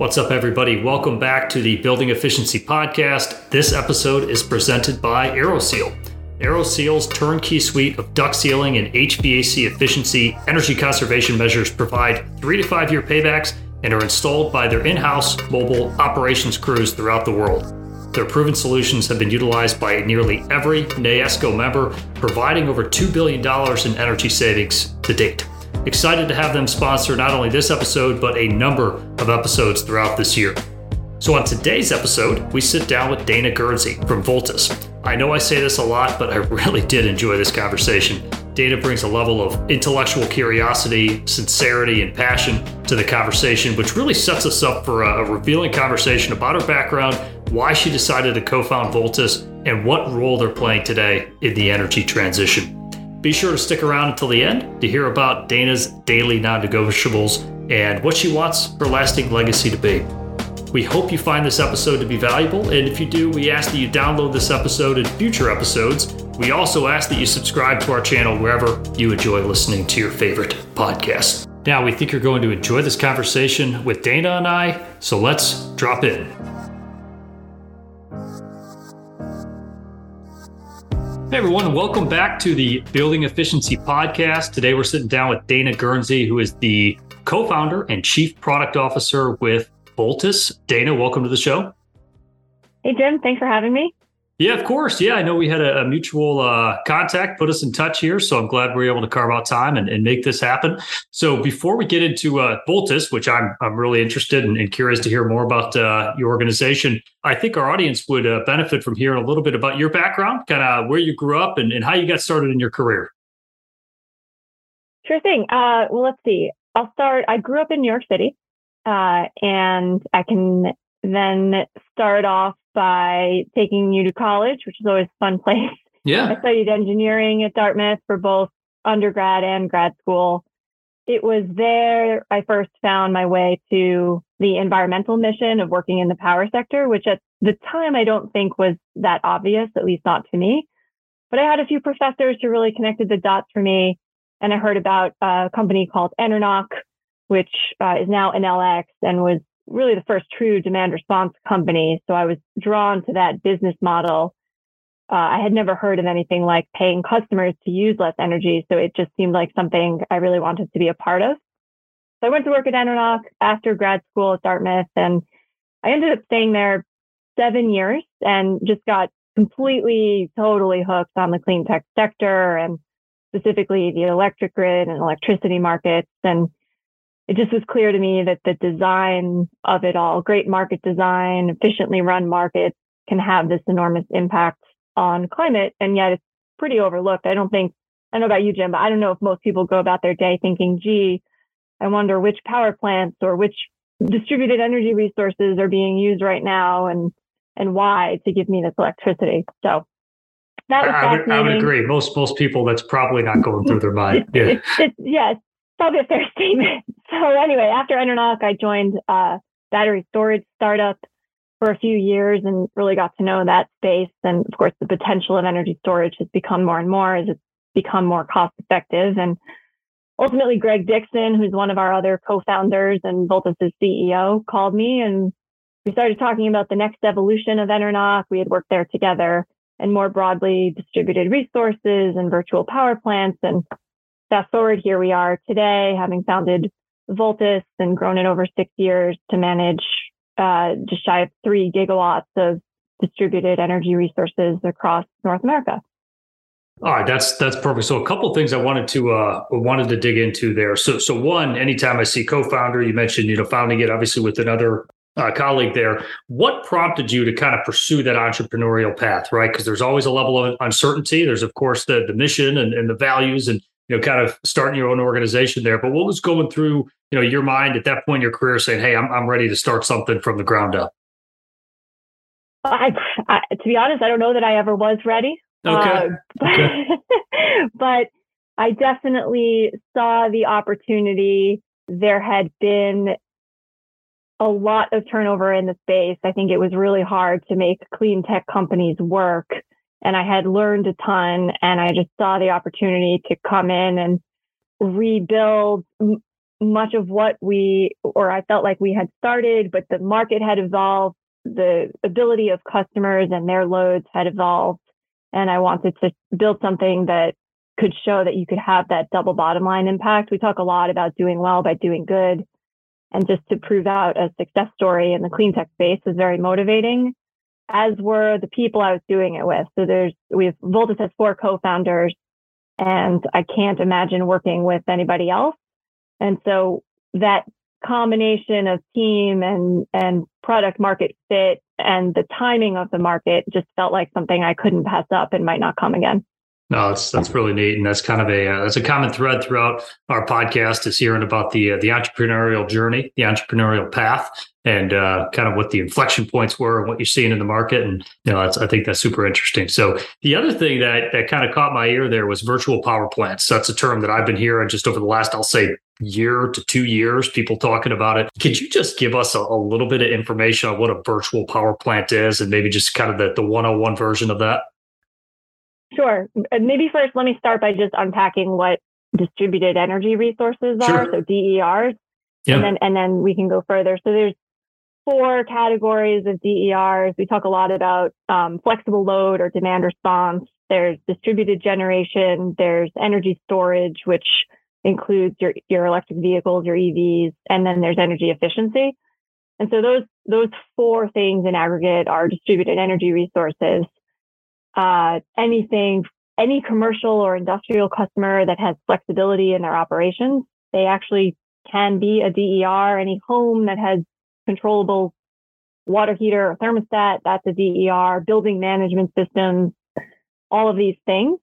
What's up, everybody? Welcome back to the Building Efficiency Podcast. This episode is presented by AeroSeal. AeroSeal's turnkey suite of duct sealing and HVAC efficiency energy conservation measures provide three to five year paybacks and are installed by their in house mobile operations crews throughout the world. Their proven solutions have been utilized by nearly every NAESCO member, providing over $2 billion in energy savings to date. Excited to have them sponsor not only this episode, but a number of episodes throughout this year. So, on today's episode, we sit down with Dana Guernsey from Voltus. I know I say this a lot, but I really did enjoy this conversation. Dana brings a level of intellectual curiosity, sincerity, and passion to the conversation, which really sets us up for a revealing conversation about her background, why she decided to co found Voltus, and what role they're playing today in the energy transition. Be sure to stick around until the end to hear about Dana's daily non negotiables and what she wants her lasting legacy to be. We hope you find this episode to be valuable, and if you do, we ask that you download this episode and future episodes. We also ask that you subscribe to our channel wherever you enjoy listening to your favorite podcast. Now, we think you're going to enjoy this conversation with Dana and I, so let's drop in. Hey everyone, welcome back to the Building Efficiency Podcast. Today we're sitting down with Dana Guernsey, who is the co founder and chief product officer with Voltus. Dana, welcome to the show. Hey Jim, thanks for having me. Yeah, of course. Yeah, I know we had a, a mutual uh, contact put us in touch here, so I'm glad we are able to carve out time and, and make this happen. So before we get into uh, Voltus, which I'm I'm really interested and, and curious to hear more about uh, your organization, I think our audience would uh, benefit from hearing a little bit about your background, kind of where you grew up and, and how you got started in your career. Sure thing. Uh, well, let's see. I'll start. I grew up in New York City, uh, and I can then start off by taking you to college, which is always a fun place. Yeah. I studied engineering at Dartmouth for both undergrad and grad school. It was there I first found my way to the environmental mission of working in the power sector, which at the time I don't think was that obvious, at least not to me. But I had a few professors who really connected the dots for me. And I heard about a company called EnerNOC, which uh, is now Enel X and was really the first true demand response company. So I was drawn to that business model. Uh, I had never heard of anything like paying customers to use less energy. So it just seemed like something I really wanted to be a part of. So I went to work at EnerNOC after grad school at Dartmouth and I ended up staying there seven years and just got completely, totally hooked on the clean tech sector and specifically the electric grid and electricity markets. And it just was clear to me that the design of it all, great market design, efficiently run markets can have this enormous impact on climate. And yet it's pretty overlooked. I don't think, I don't know about you, Jim, but I don't know if most people go about their day thinking, gee, I wonder which power plants or which distributed energy resources are being used right now and and why to give me this electricity. So that was I, would, I would agree. Most most people, that's probably not going through their mind. Yeah, it's, it's, yeah, it's probably a fair statement. So anyway, after EnerNOC, I joined a battery storage startup for a few years and really got to know that space. And of course, the potential of energy storage has become more and more as it's become more cost effective. And ultimately, Gregg Dixon, who's one of our other co-founders and Voltus's CEO, called me and we started talking about the next evolution of EnerNOC. We had worked there together and more broadly distributed resources and virtual power plants. And fast forward, here we are today, having founded Voltus and grown in over six years to manage uh, just shy of three gigawatts of distributed energy resources across North America. All right, that's that's perfect. So a couple things I wanted to uh wanted to dig into there. So so one, anytime I see co-founder, you mentioned you know founding it obviously with another uh, colleague there. What prompted you to kind of pursue that entrepreneurial path, right? Because there's always a level of uncertainty. There's of course the the mission and, and the values and you know kind of starting your own organization there. But what was going through you know your mind at that point in your career, saying, "Hey, I'm I'm ready to start something from the ground up." I, I to be honest, I don't know that I ever was ready. Okay. Uh, but, okay. but I definitely saw the opportunity. There had been a lot of turnover in the space. I think it was really hard to make clean tech companies work and I had learned a ton and I just saw the opportunity to come in and rebuild much of what we, or I felt like we had started, but the market had evolved, the ability of customers and their loads had evolved. And I wanted to build something that could show that you could have that double bottom line impact. We talk a lot about doing well by doing good. And just to prove out a success story in the clean tech space is very motivating, as were the people I was doing it with. So there's, we have Voltus has four co-founders and I can't imagine working with anybody else. And so that combination of team and, and product market fit and the timing of the market just felt like something I couldn't pass up and might not come again. No, that's that's really neat, and that's kind of a uh, that's a common thread throughout our podcast is hearing about the uh, the entrepreneurial journey, the entrepreneurial path, and uh, kind of what the inflection points were and what you're seeing in the market. And you know, I think that's super interesting. So the other thing that that kind of caught my ear there was virtual power plants. That's a term that I've been hearing just over the last, I'll say, year to two years. People talking about it. Could you just give us a, a little bit of information on what a virtual power plant is, and maybe just kind of the the 101 version of that? Sure. Maybe first, let me start by just unpacking what distributed energy resources are, sure. so DERs, yeah. and then and then we can go further. So there's four categories of DERs. We talk a lot about um, flexible load or demand response. There's distributed generation. There's energy storage, which includes your your electric vehicles, your EVs, and then there's energy efficiency. And so those those four things in aggregate are distributed energy resources uh, anything, any commercial or industrial customer that has flexibility in their operations, they actually can be a DER. Any home that has controllable water heater or thermostat, that's a DER. Building management systems, all of these things.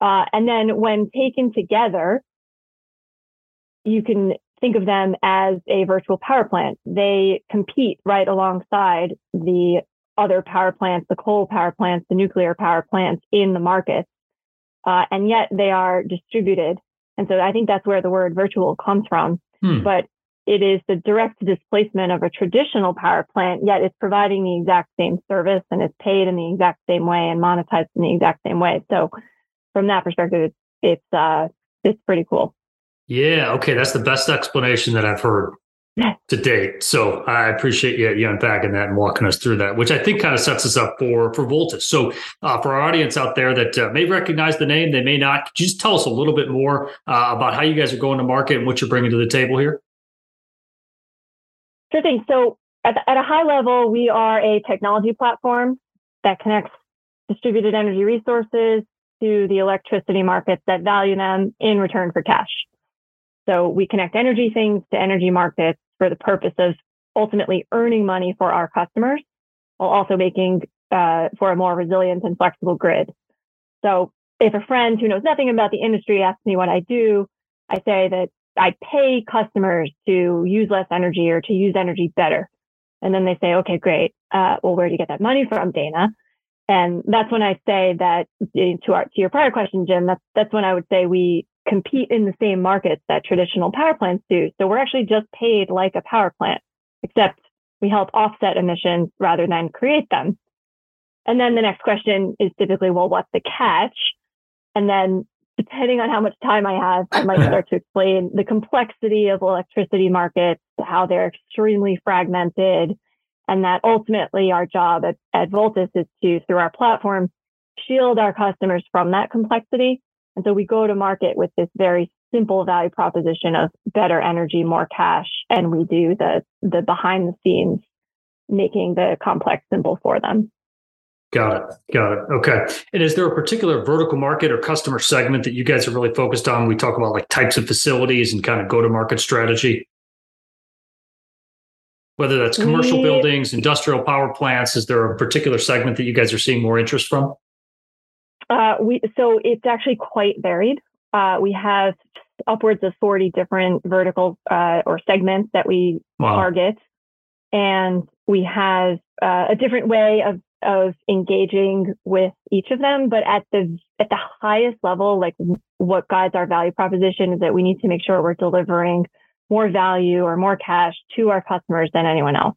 Uh, and then when taken together, you can think of them as a virtual power plant. They compete right alongside the other power plants, the coal power plants, the nuclear power plants in the market. Uh, and yet they are distributed. And so I think that's where the word virtual comes from. Hmm. But it is the direct displacement of a traditional power plant, yet it's providing the exact same service and it's paid in the exact same way and monetized in the exact same way. So from that perspective, it's, it's, uh, it's pretty cool. Yeah. Okay. That's the best explanation that I've heard to date. So I appreciate you, you unpacking that and walking us through that, which I think kind of sets us up for for Voltus. So uh, for our audience out there that uh, may recognize the name, they may not. Could you just tell us a little bit more uh, about how you guys are going to market and what you're bringing to the table here? Sure thing. So at, the, at a high level, we are a technology platform that connects distributed energy resources to the electricity markets that value them in return for cash. So we connect energy things to energy markets for the purpose of ultimately earning money for our customers while also making uh, for a more resilient and flexible grid. So if a friend who knows nothing about the industry asks me what I do, I say that I pay customers to use less energy or to use energy better. And then they say, okay, great. Uh, well, where do you get that money from, Dana? And that's when I say that to our to your prior question, Jim. That's that's when I would say we compete in the same markets that traditional power plants do. So we're actually just paid like a power plant, except we help offset emissions rather than create them. And then the next question is typically, well, what's the catch? And then depending on how much time I have, I might start to explain the complexity of electricity markets, how they're extremely fragmented, and that ultimately our job at, at Voltus is to, through our platform, shield our customers from that complexity and so we go to market with this very simple value proposition of better energy, more cash, and we do the the behind the scenes making the complex simple for them. Got it. Got it. Okay. And is there a particular vertical market or customer segment that you guys are really focused on? We talk about like types of facilities and kind of go to market strategy. Whether that's commercial we, buildings, industrial power plants, is there a particular segment that you guys are seeing more interest from? Uh, we so it's actually quite varied. Uh, we have upwards of 40 different verticals uh, or segments that we wow. target, and we have uh, a different way of of engaging with each of them. But at the at the highest level, like what guides our value proposition is that we need to make sure we're delivering more value or more cash to our customers than anyone else.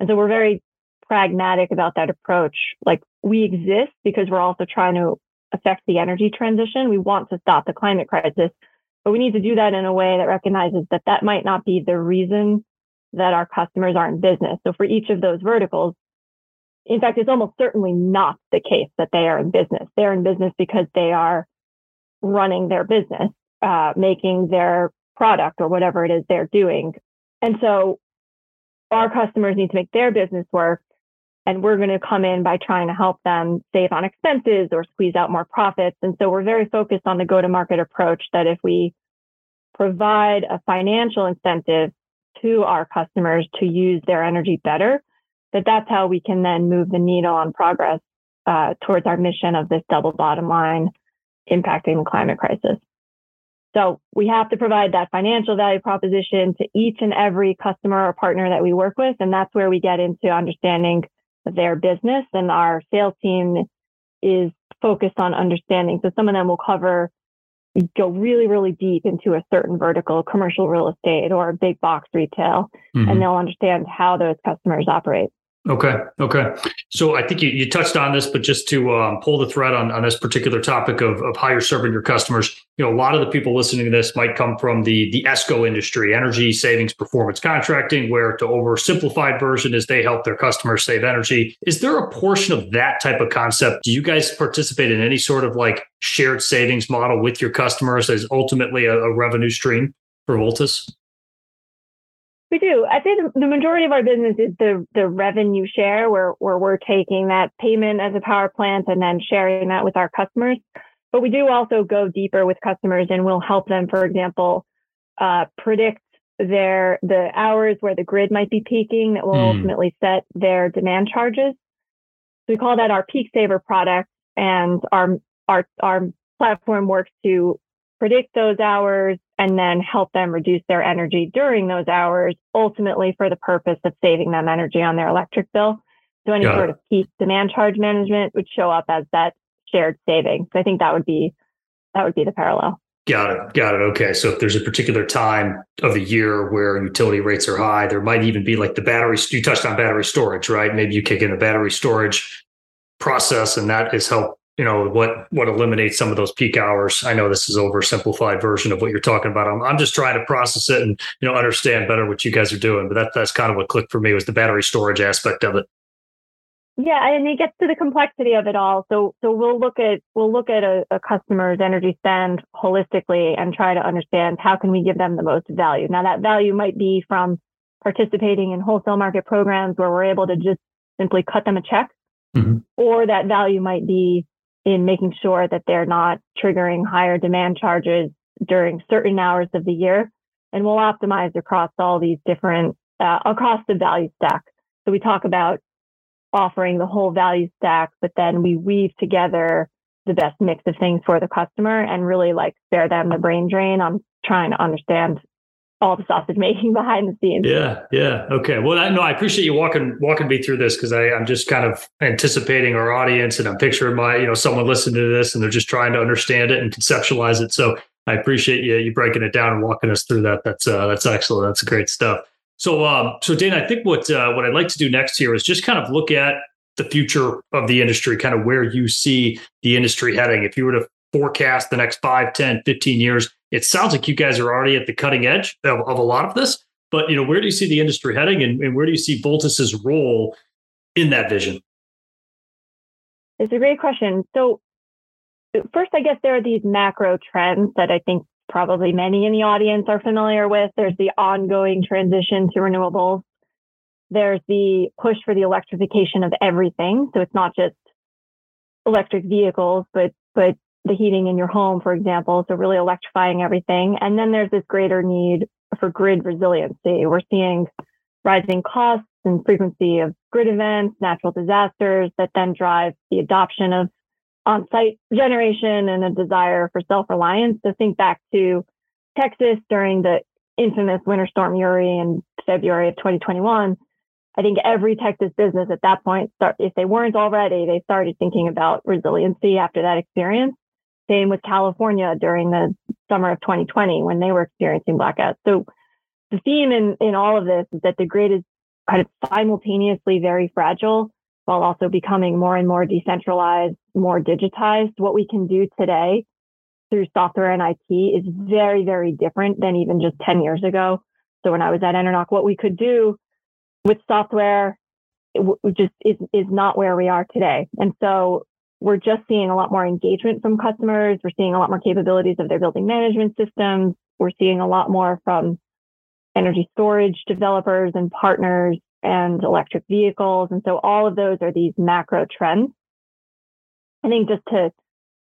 And so we're very pragmatic about that approach. Like we exist because we're also trying to affect the energy transition. We want to stop the climate crisis, But we need to do that in a way that recognizes that that might not be the reason that our customers are in business. So for each of those verticals, in fact, it's almost certainly not the case that they are in business. They're in business because they are running their business, uh, making their product or whatever it is they're doing. And so our customers need to make their business work. And we're going to come in by trying to help them save on expenses or squeeze out more profits. And so we're very focused on the go to market approach that if we provide a financial incentive to our customers to use their energy better, that that's how we can then move the needle on progress uh, towards our mission of this double bottom line impacting the climate crisis. So we have to provide that financial value proposition to each and every customer or partner that we work with. And that's where we get into understanding their business and our sales team is focused on understanding. So some of them will cover, go really, really deep into a certain vertical, commercial real estate or big box retail, mm-hmm. and they'll understand how those customers operate. Okay. Okay. So I think you, you touched on this, but just to um, pull the thread on, on this particular topic of, of how you're serving your customers, you know, a lot of the people listening to this might come from the, the ESCO industry, energy savings performance contracting, where to oversimplified version is they help their customers save energy. Is there a portion of that type of concept? Do you guys participate in any sort of like shared savings model with your customers as ultimately a, a revenue stream for Voltus? We do. I think the majority of our business is the the revenue share, where where we're taking that payment as a power plant and then sharing that with our customers. But we do also go deeper with customers, and we'll help them, for example, uh, predict their the hours where the grid might be peaking that will mm. ultimately set their demand charges. So we call that our peak saver product, and our our our platform works to predict those hours and then help them reduce their energy during those hours, ultimately for the purpose of saving them energy on their electric bill. So any Got sort it. of peak demand charge management would show up as that shared savings. I think that would be that would be the parallel. Got it. Got it. Okay. So if there's a particular time of the year where utility rates are high, there might even be like the battery. You touched on battery storage, right? Maybe you kick in a battery storage process, and that is help you know what what eliminates some of those peak hours. I know this is oversimplified version of what you're talking about. I'm, I'm just trying to process it and you know understand better what you guys are doing but that, that's kind of what clicked for me was the battery storage aspect of it. Yeah and it gets to the complexity of it all. So so we'll look at we'll look at a, a customer's energy spend holistically and try to understand how can we give them the most value. Now that value might be from participating in wholesale market programs where we're able to just simply cut them a check mm-hmm. or that value might be in making sure that they're not triggering higher demand charges during certain hours of the year. And we'll optimize across all these different, uh, across the value stack. So we talk about offering the whole value stack, but then we weave together the best mix of things for the customer and really like spare them the brain drain on trying to understand all the sausage making behind the scenes. Yeah, yeah. Okay. Well, I know I appreciate you walking walking me through this because I'm just kind of anticipating our audience and I'm picturing my, you know, someone listening to this and they're just trying to understand it and conceptualize it. So I appreciate you you breaking it down and walking us through that. That's uh, that's excellent. That's great stuff. So um, so Dan, I think what uh, what I'd like to do next here is just kind of look at the future of the industry, kind of where you see the industry heading. If you were to forecast the next 5, 10, 15 years, it sounds like you guys are already at the cutting edge of, of a lot of this. But you know, where do you see the industry heading, and, and where do you see Voltus's role in that vision? It's a great question. So, first, I guess there are these macro trends that I think probably many in the audience are familiar with. There's the ongoing transition to renewables. There's the push for the electrification of everything. So it's not just electric vehicles, but but the heating in your home, for example. So really electrifying everything. And then there's this greater need for grid resiliency. We're seeing rising costs and frequency of grid events, natural disasters that then drive the adoption of on-site generation and a desire for self-reliance. So think back to Texas during the infamous winter storm Uri in February of 2021. I think every Texas business at that point, start, if they weren't already, they started thinking about resiliency after that experience. Same with California during the summer of 2020 when they were experiencing blackouts. So the theme in, in all of this is that the grid is kind of simultaneously very fragile while also becoming more and more decentralized, more digitized. What we can do today through software and IT is very, very different than even just 10 years ago. So when I was at EnerNOC, what we could do with software just is, is not where we are today. And so we're just seeing a lot more engagement from customers. We're seeing a lot more capabilities of their building management systems. We're seeing a lot more from energy storage developers and partners and electric vehicles. And so all of those are these macro trends. I think just to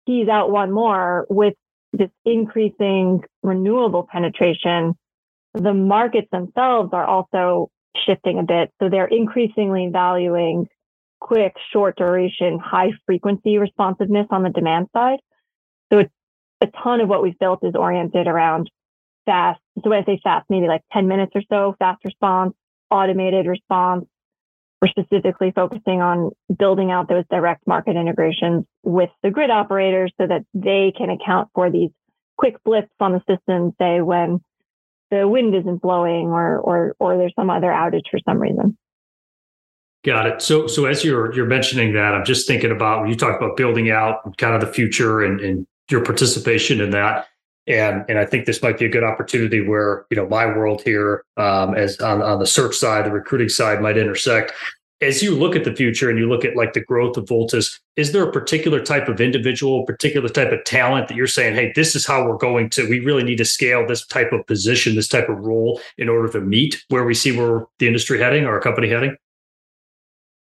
tease out one more with this increasing renewable penetration, the markets themselves are also shifting a bit. So they're increasingly valuing quick, short duration, high frequency responsiveness on the demand side. So it's a ton of what we've built is oriented around fast. So when I say fast, maybe like 10 minutes or so, fast response, automated response. We're specifically focusing on building out those direct market integrations with the grid operators so that they can account for these quick blips on the system, say when the wind isn't blowing or or or there's some other outage for some reason. Got it. So so as you're you're mentioning that, I'm just thinking about when you talk about building out kind of the future and, and your participation in that. And and I think this might be a good opportunity where you know my world here, um, as on on the search side, the recruiting side, might intersect. As you look at the future and you look at like the growth of Voltus, is there a particular type of individual, particular type of talent that you're saying, hey, this is how we're going to? We really need to scale this type of position, this type of role, in order to meet where we see where the industry heading or a company heading.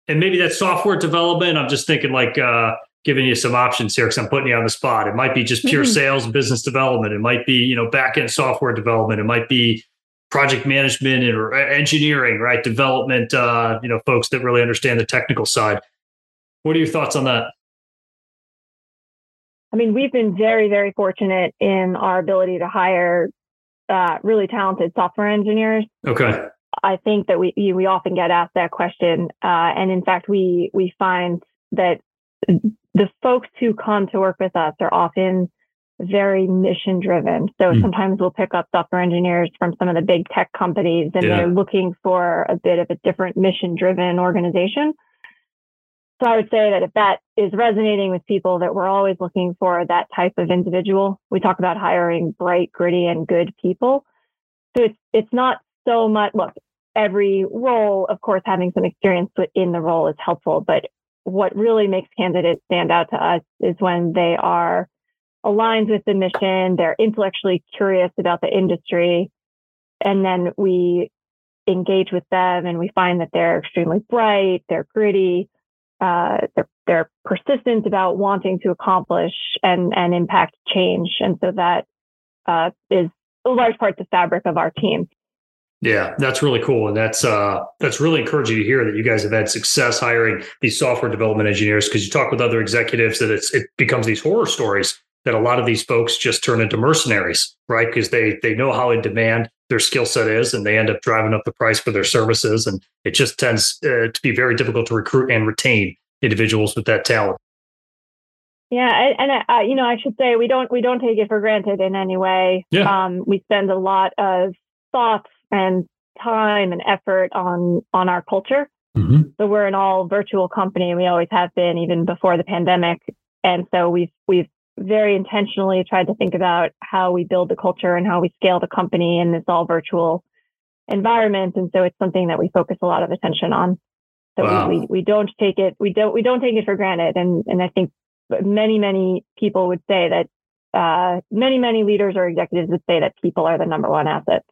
And maybe that's software development. I'm just thinking like uh, giving you some options here because I'm putting you on the spot. It might be just pure mm-hmm. sales and business development. It might be, you know, back end software development. It might be project management or engineering, right? Development, uh, you know, folks that really understand the technical side. What are your thoughts on that? I mean, we've been very, very fortunate in our ability to hire uh, really talented software engineers. Okay. I think that we we often get asked that question, uh, and in fact, we we find that the folks who come to work with us are often very mission driven. So mm. sometimes we'll pick up software engineers from some of the big tech companies and yeah. they're looking for a bit of a different mission driven organization. So I would say that if that is resonating with people that we're always looking for that type of individual, we talk about hiring bright, gritty and good people. So it's, it's not so much, look, every role, of course, having some experience within the role is helpful, but what really makes candidates stand out to us is when they are aligned with the mission, they're intellectually curious about the industry, and then we engage with them and we find that they're extremely bright, they're gritty, uh, they're, they're persistent about wanting to accomplish and, and impact change. And so that uh, is a large part the fabric of our team. Yeah, that's really cool, and that's uh, that's really encouraging to hear that you guys have had success hiring these software development engineers. Because you talk with other executives that it's it becomes these horror stories that a lot of these folks just turn into mercenaries, right? Because they they know how in demand their skill set is, and they end up driving up the price for their services, and it just tends uh, to be very difficult to recruit and retain individuals with that talent. Yeah, and uh, you know, I should say we don't we don't take it for granted in any way. Yeah. Um, we spend a lot of thoughts and time and effort on on our culture. Mm-hmm. So we're an all virtual company. We always have been, even before the pandemic. And so we've we've very intentionally tried to think about how we build the culture and how we scale the company in this all virtual environment. And so it's something that we focus a lot of attention on. So wow. we, we, we don't take it we don't we don't take it for granted. And and I think many many people would say that uh, many many leaders or executives would say that people are the number one asset.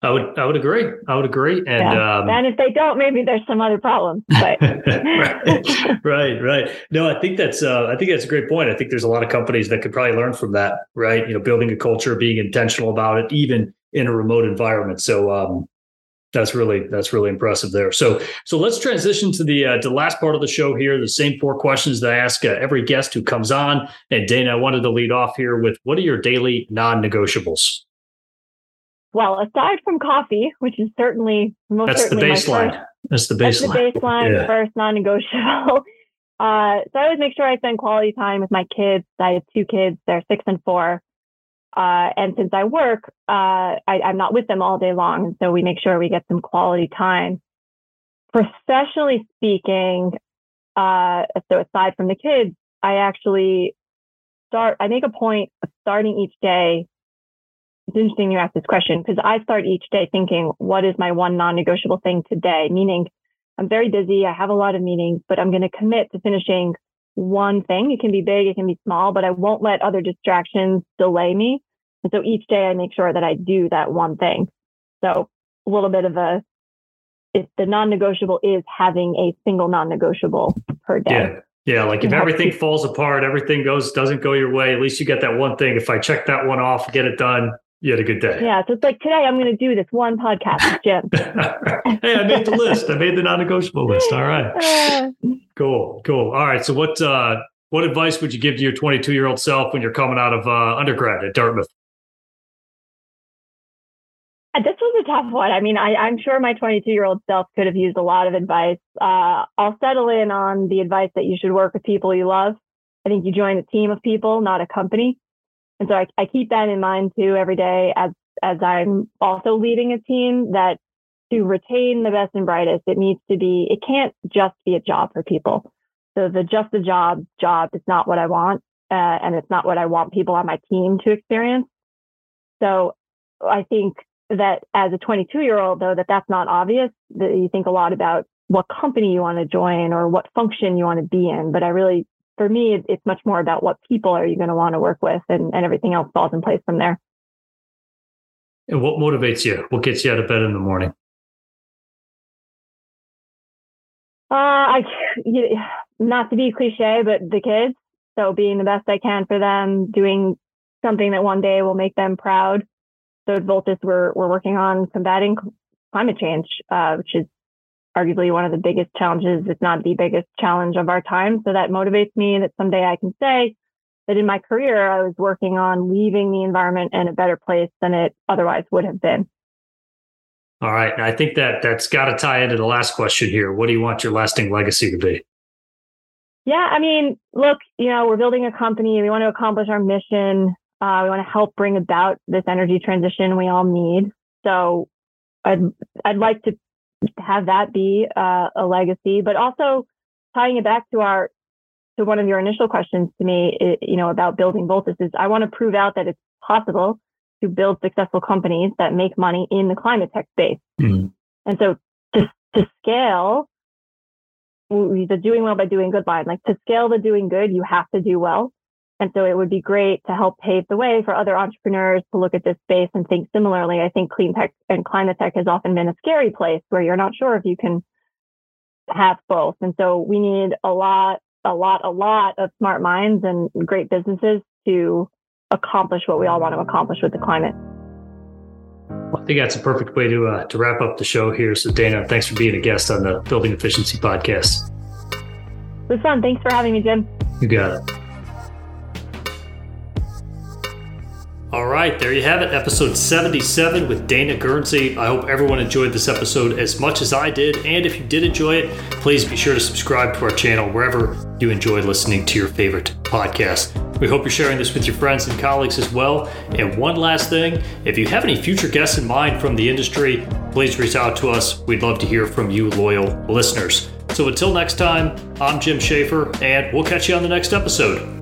I would I would agree. I would agree. And yeah. um, and if they don't, maybe there's some other problems. But right, right, right. No, I think that's uh, I think that's a great point. I think there's a lot of companies that could probably learn from that. Right, you know, building a culture, being intentional about it, even in a remote environment. So um, that's really that's really impressive there. So so let's transition to the uh, to the last part of the show here. The same four questions that I ask uh, every guest who comes on. And Dana, I wanted to lead off here with what are your daily non-negotiables? Well, aside from coffee, which is certainly most that's certainly the baseline. First, that's the baseline. That's the baseline, yeah. first non-negotiable. Uh, so I always make sure I spend quality time with my kids. I have two kids; they're six and four. Uh, and since I work, uh, I, I'm not with them all day long, and so we make sure we get some quality time. Professionally speaking, uh, so aside from the kids, I actually start, I make a point of starting each day. It's interesting you ask this question because I start each day thinking, what is my one non negotiable thing today? Meaning, I'm very busy. I have a lot of meetings, but I'm going to commit to finishing one thing. It can be big, it can be small, but I won't let other distractions delay me. And so each day I make sure that I do that one thing. So a little bit of a, if the non-negotiable is having a single non-negotiable per day. Yeah. Yeah, like if everything falls apart, everything goes doesn't go your way, at least you get that one thing. If I check that one off, get it done, you had a good day. Yeah. So it's like today I'm going to do this one podcast with Jim. hey, I made the list. I made the non-negotiable list. All right. Uh, cool. Cool. All right. So what uh what advice would you give to your 22 year old self when you're coming out of uh, undergrad at Dartmouth? This was a tough one. I mean, I, am sure my 22 year old self could have used a lot of advice. Uh, I'll settle in on the advice that you should work with people you love. I think you join a team of people, not a company. And so I, I keep that in mind too every day as, as I'm also leading a team that to retain the best and brightest, it needs to be, it can't just be a job for people. So the just a job job is not what I want. Uh, and it's not what I want people on my team to experience. So I think that as a 22 year old, though, that that's not obvious, that you think a lot about what company you want to join or what function you want to be in. But I really, for me, it's much more about what people are you going to want to work with and, and everything else falls in place from there. And what motivates you? What gets you out of bed in the morning? Uh, I, you, not to be cliche, but the kids. So being the best I can for them, doing something that one day will make them proud so at Voltus, we're, we're working on combating climate change, uh, which is arguably one of the biggest challenges, if not the biggest challenge of our time. So that motivates me that someday I can say that in my career, I was working on leaving the environment in a better place than it otherwise would have been. All right. And I think that that's got to tie into the last question here. What do you want your lasting legacy to be? Yeah, I mean, look, you know, we're building a company. We want to accomplish our mission. Uh, we want to help bring about this energy transition we all need. So I'd, I'd like to have that be uh, a legacy, but also tying it back to our, to one of your initial questions to me, it, you know, about building Voltus is I want to prove out that it's possible to build successful companies that make money in the climate tech space. Mm-hmm. And so to, to scale, the doing well by doing good line, like to scale the doing good, you have to do well. And so it would be great to help pave the way for other entrepreneurs to look at this space and think similarly. I think clean tech and climate tech has often been a scary place where you're not sure if you can have both. And so we need a lot, a lot, a lot of smart minds and great businesses to accomplish what we all want to accomplish with the climate. I think that's a perfect way to uh, to wrap up the show here. So Dana, thanks for being a guest on the Building Efficiency podcast. It was fun. Thanks for having me, Jim. You got it. All right, there you have it, episode 77 with Dana Guernsey. I hope everyone enjoyed this episode as much as I did. And if you did enjoy it, please be sure to subscribe to our channel wherever you enjoy listening to your favorite podcast. We hope you're sharing this with your friends and colleagues as well. And one last thing if you have any future guests in mind from the industry, please reach out to us. We'd love to hear from you, loyal listeners. So until next time, I'm Jim Schaefer, and we'll catch you on the next episode.